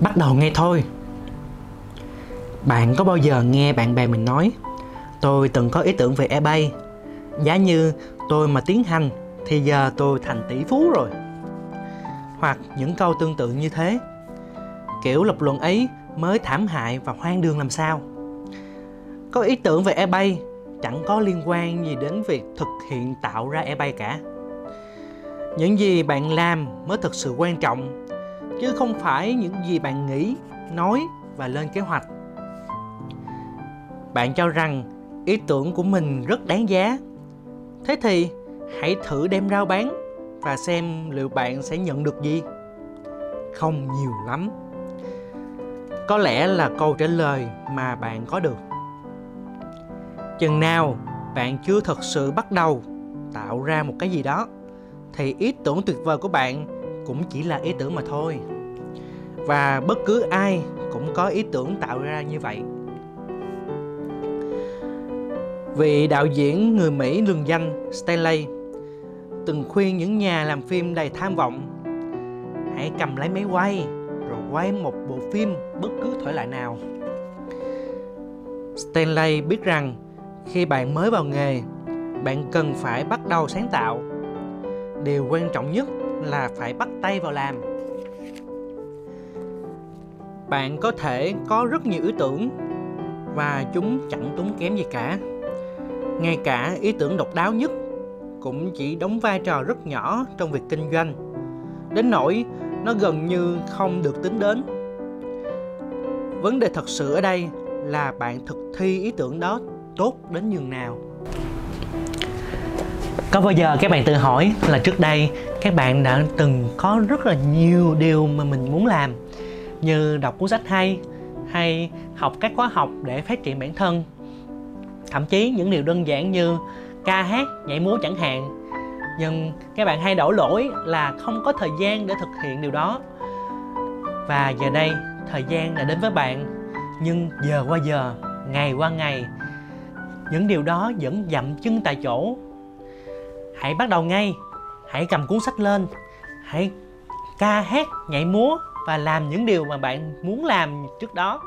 bắt đầu ngay thôi. Bạn có bao giờ nghe bạn bè mình nói, tôi từng có ý tưởng về ebay. Giá như tôi mà tiến hành thì giờ tôi thành tỷ phú rồi. Hoặc những câu tương tự như thế, kiểu lập luận ấy mới thảm hại và hoang đường làm sao? Có ý tưởng về ebay, chẳng có liên quan gì đến việc thực hiện tạo ra ebay cả. Những gì bạn làm mới thực sự quan trọng chứ không phải những gì bạn nghĩ, nói và lên kế hoạch. Bạn cho rằng ý tưởng của mình rất đáng giá. Thế thì hãy thử đem rao bán và xem liệu bạn sẽ nhận được gì. Không nhiều lắm. Có lẽ là câu trả lời mà bạn có được. Chừng nào bạn chưa thật sự bắt đầu tạo ra một cái gì đó, thì ý tưởng tuyệt vời của bạn cũng chỉ là ý tưởng mà thôi. Và bất cứ ai cũng có ý tưởng tạo ra như vậy. Vị đạo diễn người Mỹ lừng danh Stanley từng khuyên những nhà làm phim đầy tham vọng, hãy cầm lấy máy quay, rồi quay một bộ phim bất cứ thể loại nào. Stanley biết rằng khi bạn mới vào nghề, bạn cần phải bắt đầu sáng tạo. Điều quan trọng nhất là phải bắt tay vào làm. Bạn có thể có rất nhiều ý tưởng và chúng chẳng tốn kém gì cả. Ngay cả ý tưởng độc đáo nhất cũng chỉ đóng vai trò rất nhỏ trong việc kinh doanh. Đến nỗi nó gần như không được tính đến. Vấn đề thật sự ở đây là bạn thực thi ý tưởng đó tốt đến nhường nào có bao giờ các bạn tự hỏi là trước đây các bạn đã từng có rất là nhiều điều mà mình muốn làm, như đọc cuốn sách hay hay học các khóa học để phát triển bản thân. Thậm chí những điều đơn giản như ca hát, nhảy múa chẳng hạn. Nhưng các bạn hay đổ lỗi là không có thời gian để thực hiện điều đó. Và giờ đây thời gian đã đến với bạn, nhưng giờ qua giờ, ngày qua ngày, những điều đó vẫn dậm chân tại chỗ hãy bắt đầu ngay. Hãy cầm cuốn sách lên. Hãy ca hát, nhảy múa và làm những điều mà bạn muốn làm trước đó.